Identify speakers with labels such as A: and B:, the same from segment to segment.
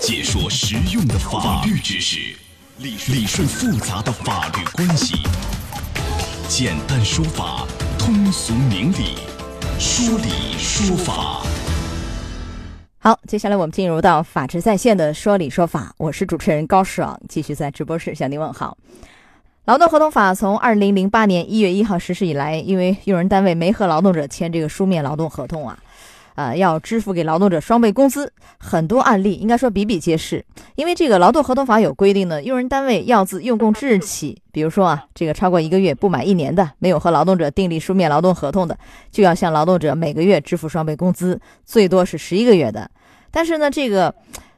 A: 解说实用的法律知识，理理顺复杂的法律关系，简单说法，通俗明理，说理说法。
B: 好，接下来我们进入到法治在线的说理说法，我是主持人高爽，继续在直播室向您问好。劳动合同法从二零零八年一月一号实施以来，因为用人单位没和劳动者签这个书面劳动合同啊。呃，要支付给劳动者双倍工资，很多案例应该说比比皆是。因为这个劳动合同法有规定呢，用人单位要自用工之日起，比如说啊，这个超过一个月不满一年的，没有和劳动者订立书面劳动合同的，就要向劳动者每个月支付双倍工资，最多是十一个月的。但是呢，这个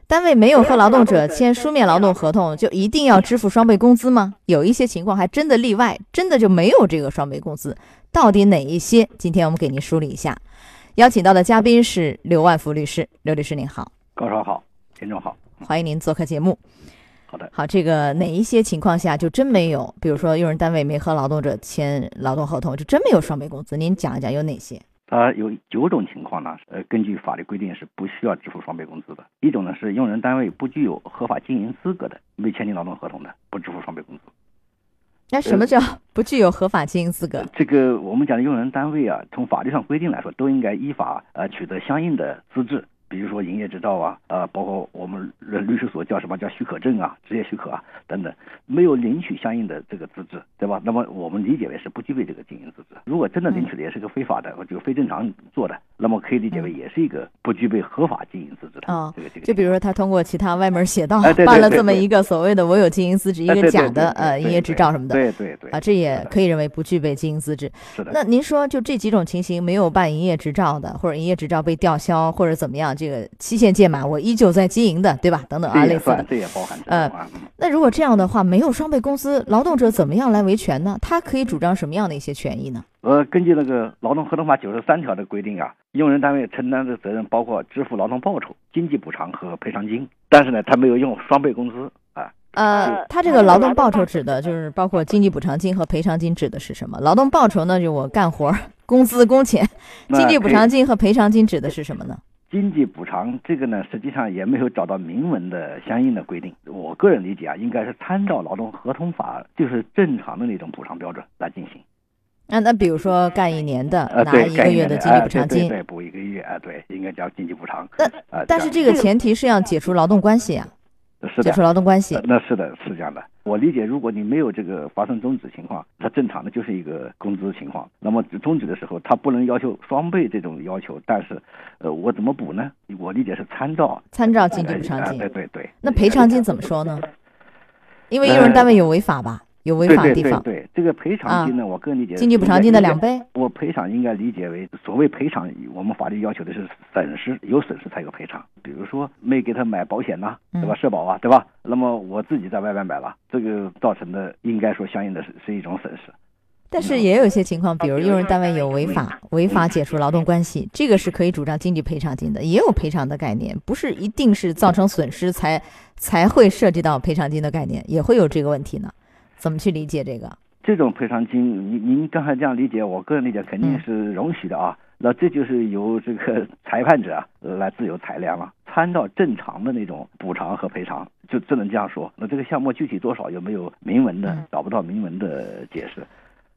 B: 单位没有和劳动者签书面劳动合同，就一定要支付双倍工资吗？有一些情况还真的例外，真的就没有这个双倍工资。到底哪一些？今天我们给您梳理一下。邀请到的嘉宾是刘万福律师，刘律师您好，
C: 高超好，听众好，
B: 欢迎您做客节目。
C: 好的，
B: 好，这个哪一些情况下就真没有？比如说用人单位没和劳动者签劳动合同，就真没有双倍工资？您讲一讲有哪些？
C: 啊，有九种情况呢，呃，根据法律规定是不需要支付双倍工资的。一种呢是用人单位不具有合法经营资格的，没签订劳动合同的，不支付双倍工资。
B: 那什么叫 不具有合法经营资格？
C: 这个我们讲的用人单位啊，从法律上规定来说，都应该依法呃取得相应的资质。比如说营业执照啊，啊，包括我们律师所叫什么叫许可证啊、职业许可啊等等，没有领取相应的这个资质，对吧？那么我们理解为是不具备这个经营资质。如果真的领取的也是个非法的，就非正常做的，那么可以理解为也是一个不具备合法经营资质的。
B: 啊，
C: 这个这个。
B: 就比如说他通过其他歪门邪道办了这么一个所谓的我有经营资质，一个假的呃营业执照什么的
C: 对对对
B: 啊，这也可以认为不具备经营资质。
C: 是的。
B: 那您说，就这几种情形，没有办营业执照的，或者营业执照被吊销，或者怎么样，这个期限届满，我依旧在经营的，对吧？等等啊，类似的。
C: 这也包含。嗯
B: 那如果这样的话，没有双倍工资，劳动者怎么样来维权呢？他可以主张什么样的一些权益呢？
C: 呃，根据那个《劳动合同法》九十三条的规定啊，用人单位承担的责任包括支付劳动报酬、经济补偿和赔偿金，但是呢，他没有用双倍工资啊。
B: 呃，他这个劳动报酬指的就是包括经济补偿金和赔偿金指的是什么？劳动报酬呢，就我干活工资工钱，经济补偿金和赔偿金指的是什么呢？
C: 经济补偿这个呢，实际上也没有找到明文的相应的规定。我个人理解啊，应该是参照劳动合同法，就是正常的那种补偿标准来进行。
B: 那那比如说干一年的
C: 呃，
B: 拿，一个月的经济补偿金，
C: 对补一个月啊，对，应该叫经济补偿。
B: 那
C: 啊，
B: 但是这个前提是要解除劳动关系啊，
C: 是的
B: 解除，劳动关系
C: 呃。那是的，是这样的。我理解，如果你没有这个发生终止情况，它正常的就是一个工资情况。那么终止的时候，它不能要求双倍这种要求，但是，呃，我怎么补呢？我理解是参照
B: 参照经济补偿
C: 啊
B: 金
C: 对对对。
B: 那赔偿金怎么说呢？因为
C: 呃
B: 用人单位有违法吧，有违法的地方。啊
C: 对，这个赔偿金呢，我个人理解
B: 经济补偿金的两倍。
C: 我赔偿应该理解为所谓赔偿，我们法律要求的是损失，有损失才有赔偿。比如说没给他买保险呐、对吧？
B: 嗯
C: 社保啊，对吧？那么我自己在外面买了，这个造成的应该说相应的是是一种损失。
B: 但是也有一些情况，比如用人单位有违法，违法解除劳动关系，这个是可以主张经济赔偿金的，也有赔偿的概念，不是一定是造成损失才才会涉及到赔偿金的概念，也会有这个问题呢。怎么去理解这个？
C: 这种赔偿金，您您刚才这样理解，我个人理解肯定是容许的啊。那这就是由这个 裁判者啊来自由裁量了，参照正常的那种补偿和赔偿，就只能这样说。那这个项目具体多少有没有明文的
B: 嗯？
C: 找不到明文的解释，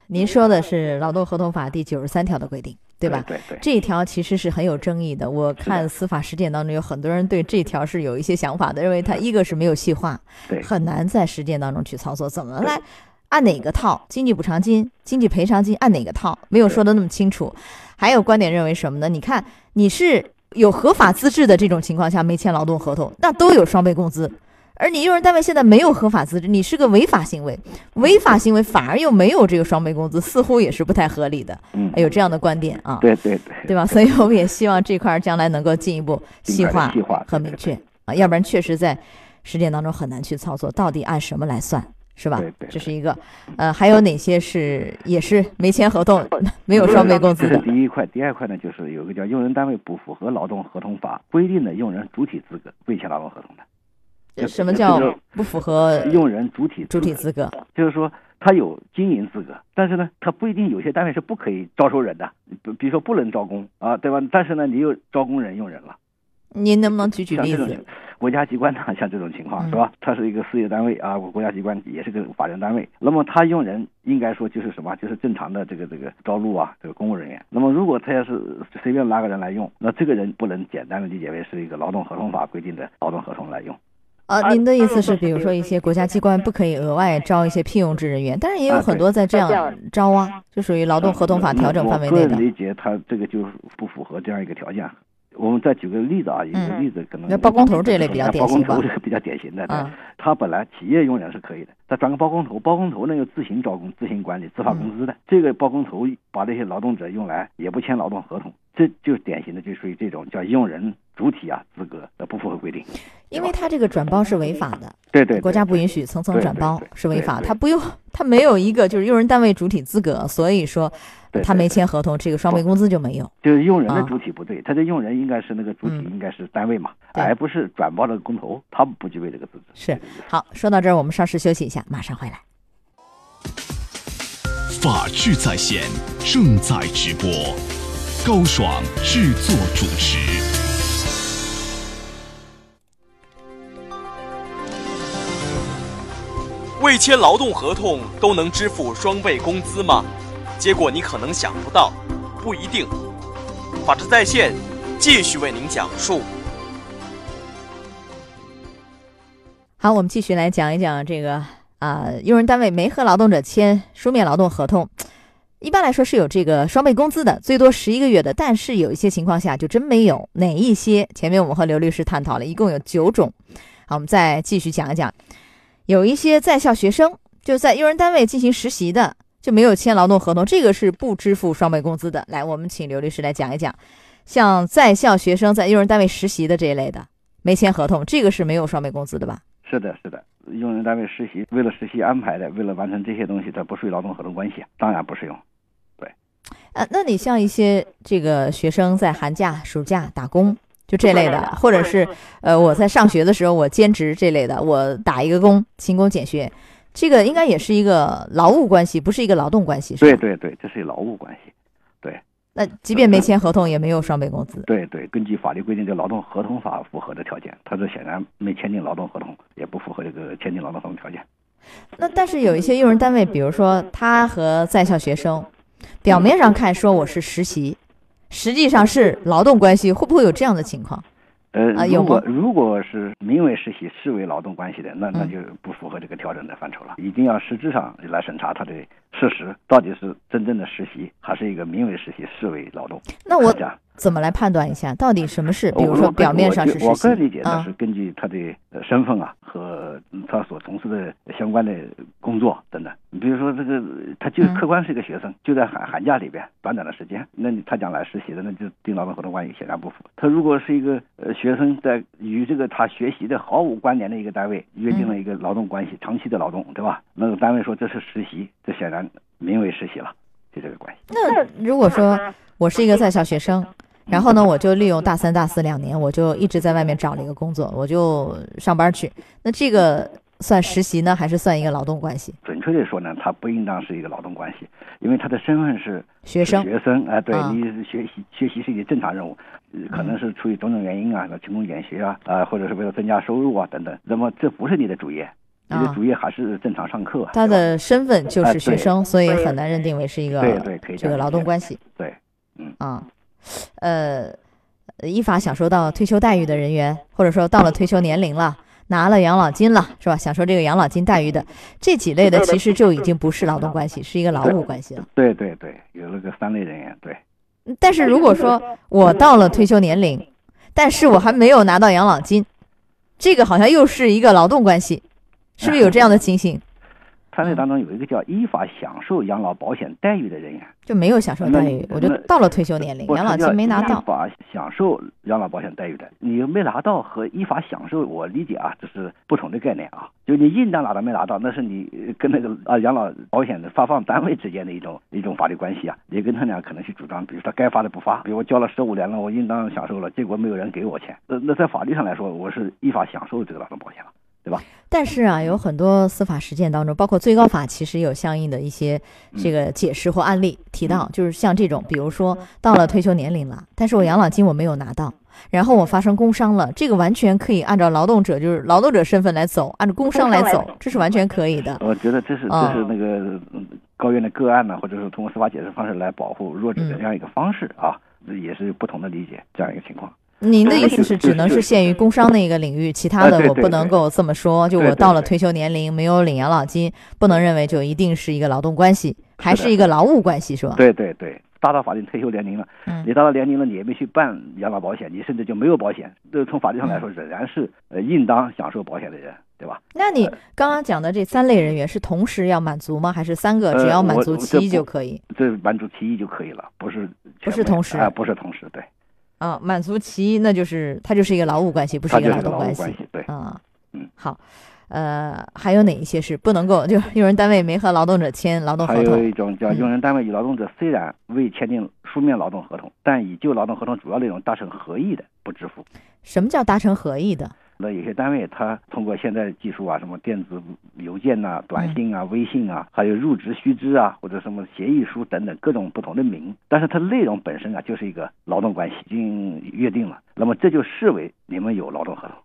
B: 您说的是《劳动合同法》第九十三条的规定，对吧？
C: 对对对。
B: 这一条其实是很有争议的。我看司法实践当中有很多人对这条是有一些想法的，认为它一个是没有细化，
C: 对
B: 很难在实践当中去操作。怎么来按哪个套？经济补偿金、经济赔偿金按哪个套？没有说的那么清楚。还有观点认为什么呢？你看你是有合法资质的这种情况下没签劳动合同，那都有双倍工资。而你用人单位现在没有合法资质，你是个违法行为，违法行为反而又没有这个双倍工资，似乎也是不太合理的。
C: 嗯，
B: 有这样的观点啊，
C: 对对对，
B: 对吧？所以我们也希望这块儿将来能够进一步细化
C: 细化
B: 和明确啊，要不然确实在实践当中很难去操作，到底按什么来算，是吧
C: 对对？
B: 这是一个，呃，还有哪些是也是没签合同、没有双倍工资的？
C: 第一块，第二块呢，就是有个叫用人单位不符合劳动合同法规定的用人主体资格未签劳动合同的，
B: 这什么叫不符合
C: 用人主体
B: 主体
C: 资格，就是说他有经营资格，但是呢，他不一定有些单位是不可以招收人的，比比如说不能招工啊，对吧？但是呢，你又招工人用人了。
B: 您能不能举举例子？
C: 国家机关呢，像这种情况
B: 嗯
C: 是吧？它是一个事业单位啊，国家机关也是个法人单位。那么他用人应该说就是什么？就是正常的这个这个招录啊，这个公务人员。那么如果他要是随便拉个人来用，那这个人不能简单的理解为是一个劳动合同法规定的劳动合同来用。
B: 呃，您的意思是，比如说一些国家机关不可以额外招一些聘用制人员，但是也有
C: 啊
B: 很多在这样招啊，就属于劳动合同法调整范围内的
C: 我个人。理解，他这个就是不符合这样一个条件。我们再举个例子啊，一个
B: 嗯
C: 例子可能
B: 那包工头这类比较典型吧
C: 包工头这个比较典型的，
B: 嗯
C: 他本来企业用人是可以的，他转个包工头，包工头呢又自行招工、自行管理、自发工资的，这个包工头把这些劳动者用来也不签劳动合同，这就是典型的就属于这种叫用人主体啊资格的不符合规定。
B: 因为他这个转包是违法的，
C: 对对，
B: 国家不允许层层转包是违法，他不用，他没有一个就是用人单位主体资格，所以说他没签合同，这个双倍工资就没有。
C: 就是用人的
B: 啊
C: 主体不对，他的用人应该是那个主体
B: 嗯
C: 应该是单位嘛，而不是转包的工头，他不具备这个资质。
B: 是好，说到这儿，我们稍事休息一下，马上回来。
A: 法治在线正在直播，高爽制作主持。
D: 未签劳动合同都能支付双倍工资吗？结果你可能想不到，不一定。法治在线继续为您讲述。
B: 好，我们继续来讲一讲这个啊、用人单位没和劳动者签书面劳动合同，一般来说是有这个双倍工资的，最多十一个月的，但是有一些情况下就真没有。哪一些？前面我们和刘律师探讨了，一共有九种。好，我们再继续讲一讲，有一些在校学生就在用人单位进行实习的，就没有签劳动合同，这个是不支付双倍工资的。来，我们请刘律师来讲一讲，像在校学生在用人单位实习的这一类的，没签合同，这个是没有双倍工资的吧？
C: 是的，是的，用人单位实习，为了实习安排的，为了完成这些东西，它不属于劳动合同关系，当然不适用。
B: 啊，那你像一些这个学生在寒假、暑假打工，就这类的，或者是呃我在上学的时候我兼职这类的，我打一个工，勤工俭学，这个应该也是一个劳务关系，不是一个劳动关系，是吧？
C: 对对对，这是劳务关系。
B: 对那即便没签合同，也没有双倍工资。
C: 对对，根据法律规定，这劳动合同法符合的条件，他这显然没签订劳动合同，也不符合这个签订劳动合同条件。
B: 那但是有一些用人单位，比如说他和在校学生，表面上看说我是实习，实际上是劳动关系，会不会有这样的情况？
C: 呃，如果如果是名为实习，视为劳动关系的，那那
B: 嗯
C: 就不符合这个调整的范畴了。一定要实质上来审查他的事实，到底是真正的实习，还是一个名为实习，视为劳动？
B: 那我怎么来判断一下，到底什么是？比如说表面上是实习
C: 我个人理解呢
B: 啊
C: 是根据他的呃身份啊和他所从事的相关的工作等等。你比如说这个，他就
B: 嗯
C: 客观是一个学生，就在寒寒假里边短短的时间，那你他将来实习的，那就订劳动合同关系显然不符。他如果是一个呃学生在与这个他学习的毫无关联的一个单位约定了一个劳动关系，长期的劳动，对吧？那个单位说这是实习，这显然名为实习了，就这个关系。
B: 那如果说我是一个在校学生，然后呢，我就利用大三、大四两年，我就一直在外面找了一个工作，我就上班去。那这个算实习呢，还是算一个劳动关系？
C: 准确的说呢，它不应当是一个劳动关系，因为他的身份是
B: 学生
C: 学生啊、对
B: 啊
C: 你学习学习是你的正常任务，呃可能是出于种种原因啊，那勤工俭学啊，啊、或者是为了增加收入啊等等，那么这不是你的主业，你的
B: 啊
C: 主业还是正常上课啊。
B: 他的身份就
C: 啊
B: 是学生，所以很难认定为是一个
C: 对对可以
B: 这个劳动关系
C: 对，嗯
B: 啊。呃，依法享受到退休待遇的人员，或者说到了退休年龄了。拿了养老金了，是吧？享受这个养老金待遇的这几类的，其实就已经不是劳动关系，是一个劳务关系了。
C: 对对对，有那个三类人员，对，
B: 但是如果说我到了退休年龄，但是我还没有拿到养老金，这个好像又是一个劳动关系，是不是有这样的情形？
C: 团队当中有一个叫依法享受养老保险待遇的人员，
B: 就没有享受待遇，我就到了退休年龄，养老金没拿到。
C: 依法享受养老保险待遇的，你没拿到和依法享受，我理解啊，这是不同的概念啊。就你应当拿到没拿到，那是你呃跟那个啊养老保险的发放单位之间的一种一种法律关系啊。你跟他俩可能去主张，比如说该发的不发，比如我交了十五年了，我应当享受了，结果没有人给我钱，那那在法律上来说，我是依法享受这个劳动保险了。对吧？
B: 但是啊，有很多司法实践当中，包括最高法，其实有相应的一些这个解释或案例提到，就是像这种，比如说到了退休年龄了，但是我养老金我没有拿到，然后我发生工伤了，这个完全可以按照劳动者就是劳动者身份来走，按照工伤来走，这是完全可以的。
C: 我觉得这是这是那个高院的个案呢，或者是通过司法解释方式来保护弱者的这样一个方式啊，也是不同的理解这样一个情况。
B: 您的意思是只能是限于工伤那个领域，其他的我不能够这么说。就我到了退休年龄没有领养老金，不能认为就一定是一个劳动关系，还是一个劳务关系，是吧？
C: 对对对，达到法定退休年龄了，你达到年龄了，你也没去办养老保险，你甚至就没有保险，这从法律上来说仍然是呃应当享受保险的人，对吧？
B: 那你刚刚讲的这三类人员是同时要满足吗？还是三个只要满足其一就可以？
C: 这满足其一就可以了，不是
B: 不是同时
C: 啊，不是同时，对。
B: 啊，满足其一，那就是它就是一个劳务关系，不是一个劳动关系。
C: 对，
B: 啊，嗯，好，呃，还有哪一些是不能够？就用人单位没和劳动者签劳动合同。
C: 还有一种叫用人单位与劳动者虽然未签订书面劳动合同，但已就劳动合同主要内容达成合意的，不支付。
B: 什么叫达成合意的？
C: 那有些单位他通过现在技术啊，什么电子邮件呐、短信啊、微信啊，还有入职须知啊，或者什么协议书等等各种不同的名，但是它内容本身啊就是一个劳动关系已经约定了，那么这就视为你们有劳动合同。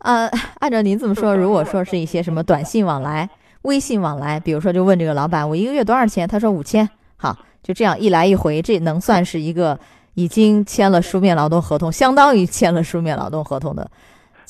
B: 呃，按照您这么说，如果说是一些什么短信往来、微信往来，比如说就问这个老板我一个月多少钱，他说五千，好，就这样一来一回，这能算是一个？已经签了书面劳动合同，相当于签了书面劳动合同的。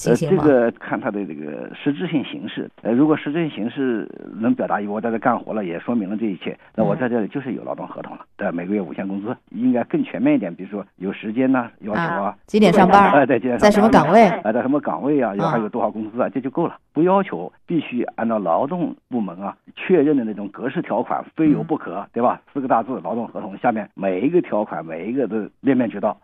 C: 呃，这个看他的这个实质性形式。呃，如果实质性形式能表达我在这干活了，也说明了这一切，那我在这里就是有劳动合同了。对，每个月五千工资，应该更全面一点。比如说有时间呐，要求啊，
B: 几点上班？
C: 哎，对，几点上班？
B: 在什么岗位？
C: 哎，在什么岗位啊？要还有多少工资啊？这就够了，不要求必须按照劳动部门啊确认的那种格式条款，非有不可，对吧？四个大字劳动合同下面每一个条款，每一个都面面俱到。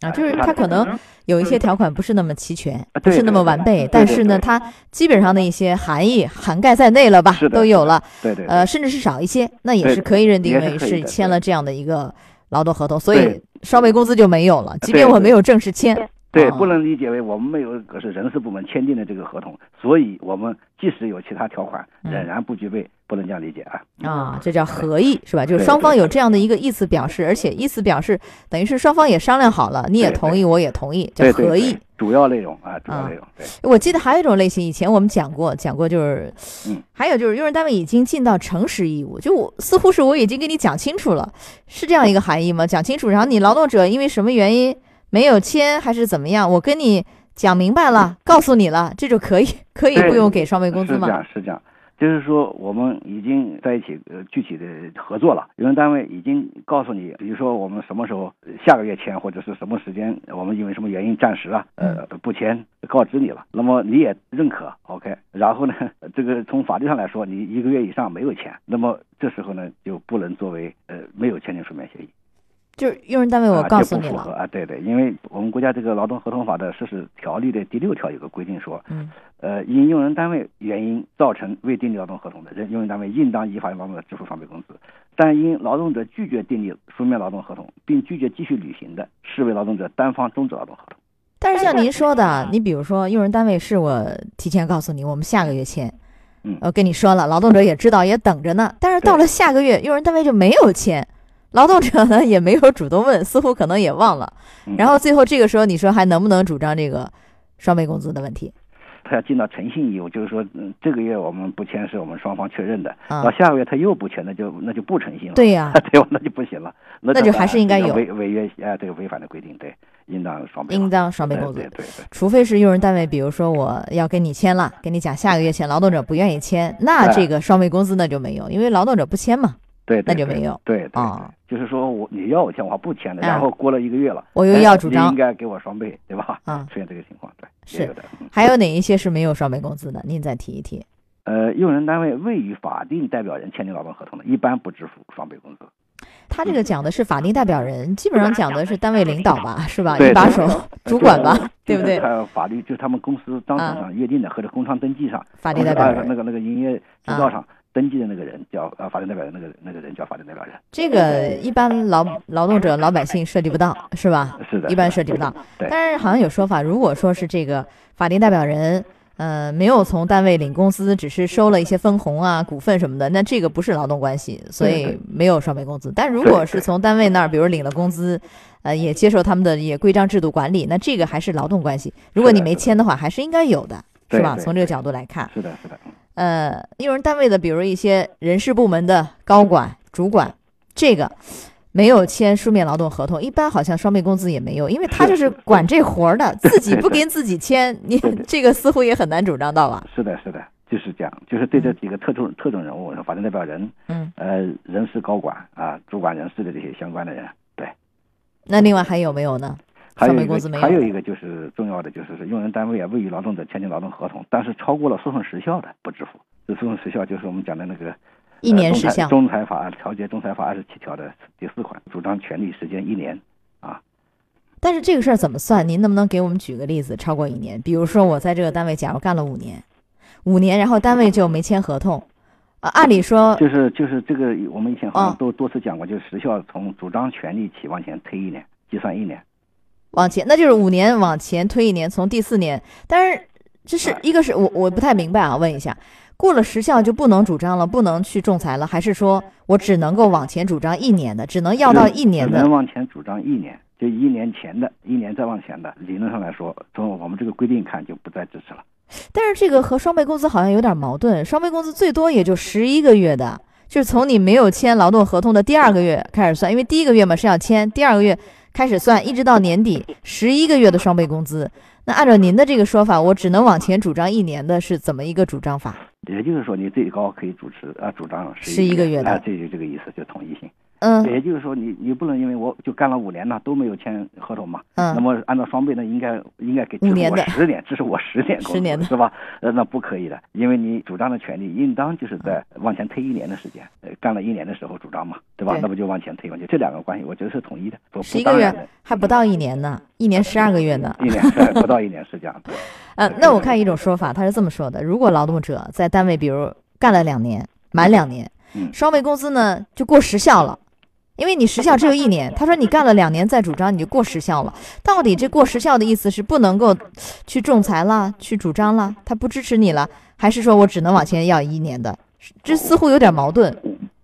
B: 啊，就是它可能有一些条款不是那么齐全，不是那么完备，但是呢，它基本上的一些含义涵盖在内了吧，都有了。
C: 对对。
B: 呃，甚至是少一些，那也是可以认定为是签了这样的一个劳动合同，所以双倍工资就没有了，即便我没有正式签。
C: 对，不能理解为我们没有可是人事部门签订的这个合同，所以我们即使有其他条款，仍然不具备，不能这样理解啊。
B: 啊，这叫合意是吧？就是双方有这样的一个意思表示，而且意思表示等于是双方也商量好了，你也同意，我也同意，叫合意。
C: 主要内容啊，主要内容。对，
B: 我记得还有一种类型，以前我们讲过，讲过就是，
C: 嗯，
B: 还有就是用人单位已经尽到诚实义务，就我似乎是我已经跟你讲清楚了，是这样一个含义吗？讲清楚，然后你劳动者因为什么原因？没有签还是怎么样？我跟你讲明白了，告诉你了，这就可以，可以不用给双倍工资吗？
C: 是这样，是这样，就是说我们已经在一起，呃，具体的合作了。用人单位已经告诉你，比如说我们什么时候下个月签，或者是什么时间，我们因为什么原因暂时啊，呃，不签，告知你了。那么你也认可，OK。然后呢，这个从法律上来说，你一个月以上没有签，那么这时候呢，就不能作为呃没有签订书面协议。
B: 就是用人单位，我告诉你了。
C: 啊，对对，因为我们国家这个劳动合同法的实施条例的第六条有个规定说，
B: 嗯，
C: 呃，因用人单位原因造成未订立劳动合同的，人用人单位应当依法劳动者支付双倍工资；但因劳动者拒绝订立书面劳动合同，并拒绝继续履行的，视为劳动者单方终止劳动合同。
B: 但是像您说的，你比如说用人单位是我提前告诉你，我们下个月签，
C: 嗯，
B: 我跟你说了，劳动者也知道，也等着呢，但是到了下个月，用人单位就没有签。劳动者呢也没有主动问，似乎可能也忘了。然后最后这个时候，你说还能不能主张这个双倍工资的问题？
C: 他要尽到诚信义务，就是说，嗯，这个月我们不签是我们双方确认的，到下个月他又不签，那就那就不诚信了。
B: 对呀，
C: 对吧？那就不行了，那
B: 就还是应该有
C: 违违约啊，这个违反的规定，对，应当双倍，
B: 应当双倍工资。
C: 对对对，
B: 除非是用人单位，比如说我要跟你签了，跟你讲下个月签，劳动者不愿意签，那这个双倍工资那就没有，因为劳动者不签嘛。
C: 对，
B: 那就没有。
C: 对对，就是说我你要我签，我还不签的，然后过了一个月了，
B: 我又要主张，
C: 应该给我双倍，对吧？啊，出现这个情况，对，
B: 是
C: 的。
B: 还有哪一些是没有双倍工资的？您再提一提。
C: 呃，用人单位未与法定代表人签订劳动合同的，一般不支付双倍工资。
B: 他这个讲的是法定代表人，基本上讲的是单位领导吧，是吧？一把手、主管吧，对不对？
C: 还有法律，就是他们公司章程上约定的，或者工商登记上，
B: 法定代表人
C: 那个那个营业执照上。登记的那个人叫呃法定代表人，那个那个人叫法定代表人。
B: 这个一般劳劳动者、老百姓涉及不到，是吧？
C: 是的，
B: 一般涉及不到。但是好像有说法，如果说是这个法定代表人，呃，没有从单位领工资，只是收了一些分红啊、股份什么的，那这个不是劳动关系，所以没有双倍工资。但如果是从单位那儿，比如领了工资，呃，也接受他们的也规章制度管理，那这个还是劳动关系。如果你没签的话，还是应该有的，是吧？从这个角度来看，
C: 是的，是的。
B: 呃，用人单位的，比如一些人事部门的高管、主管，这个。没有签书面劳动合同，一般好像双倍工资也没有，因为他就是管这活儿的，自己不跟自己签，你这个似乎也很难主张到吧？
C: 是的，是的，就是这样，就是对这几个特殊特种人物，法定代表人，
B: 嗯，
C: 呃，人事高管啊，主管人事的这些相关的人，对。
B: 那另外还有没有呢？双倍工资没有。
C: 还有一个就是重要的，就是是用人单位啊未与劳动者签订劳动合同，但是超过了诉讼时效的不支付。这诉讼时效就是我们讲的那个。
B: 一年时效，
C: 仲裁法调解仲裁法二十七条的第四款，主张权利时间一年，啊。
B: 但是这个事儿怎么算？您能不能给我们举个例子？超过一年，比如说我在这个单位，假如干了五年，五年，然后单位就没签合同，啊，按理说
C: 就是就是这个，我们以前好像都多次讲过，就是时效从主张权利起往前推一年，计算一年，
B: 往前，那就是五年往前推一年，从第四年。但是这是一个是我我不太明白啊，问一下。过了时效就不能主张了，不能去仲裁了，还是说我只能够往前主张一年的，只能要到一年的？
C: 只能往前主张一年，就一年前的，一年再往前的，理论上来说，从我们这个规定看就不再支持了。
B: 但是这个和双倍工资好像有点矛盾，双倍工资最多也就十一个月的，就是从你没有签劳动合同的第二个月开始算，因为第一个月嘛是要签，第二个月开始算，一直到年底十一个月的双倍工资。那按照您的这个说法，我只能往前主张一年的，是怎么一个主张法？
C: 也就是说，你最高可以主持啊，主张
B: 十一个月的，
C: 这就这个意思，就统一性。
B: 嗯，
C: 也就是说，你你不能因为我就干了五年了都没有签合同嘛，嗯，那么按照双倍呢，应该应该给
B: 五年的
C: 十年，这是我十年工
B: 资
C: 是吧？呃，那不可以的，因为你主张的权利应当就是在往前推一年的时间，呃，干了一年的时候主张嘛，对吧？那不就往前推嘛？就，这两个关系我觉得是统一的。
B: 十一个月还不到一年呢，一年十二个月呢。
C: 一年不到一年是这样。
B: 呃，那我看一种说法，他是这么说的：如果劳动者在单位，比如干了两年，满两年，双倍工资呢就过时效了。因为你时效只有一年，他说你干了两年再主张你就过时效了。到底这过时效的意思是不能够去仲裁了，去主张了，他不支持你了，还是说我只能往前要一年的？这似乎有点矛盾。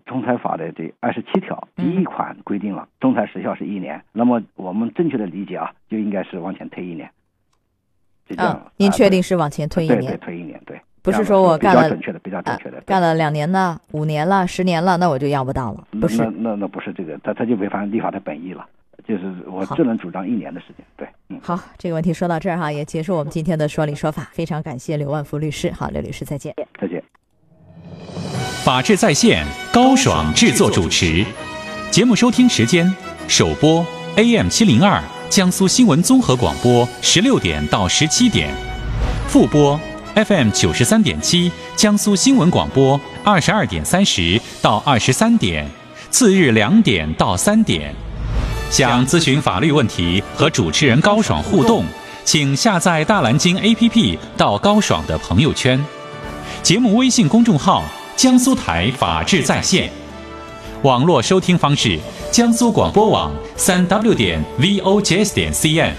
C: 仲裁法的这二十七条第一款规定了仲裁时效是一年，那么我们正确的理解啊，就应该是往前推一年。
B: 啊，您确定是往前推一年？
C: 对，推一年，对。
B: 不是说我干了
C: 准确的，比较准确的，
B: 干了两年了、五年了、十年了，那我就要不到了。不是，
C: 那那那不是这个，他他就违反立法的本意了。就是我只能主张一年的时间。对，嗯。
B: 好，这个问题说到这儿哈，也结束我们今天的说理说法。非常感谢刘万福律师。好，刘律师再见。
C: 再见。
A: 法治在线，高爽制作主持。节目收听时间：首播 AM 七零二江苏新闻综合广播十六点到十七点，复播。FM 九十三点七，江苏新闻广播，二十二点三十到二十三点，次日两点到三点。想咨询法律问题和主持人高爽互动，请下载大蓝鲸 APP 到高爽的朋友圈。节目微信公众号：江苏台法治在线。网络收听方式：江苏广播网三 W 点 VOJS 点 CN。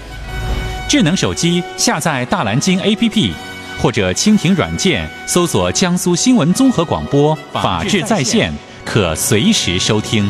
A: 智能手机下载大蓝鲸 APP。或者蜻蜓软件搜索江苏新闻综合广播法治在线，可随时收听。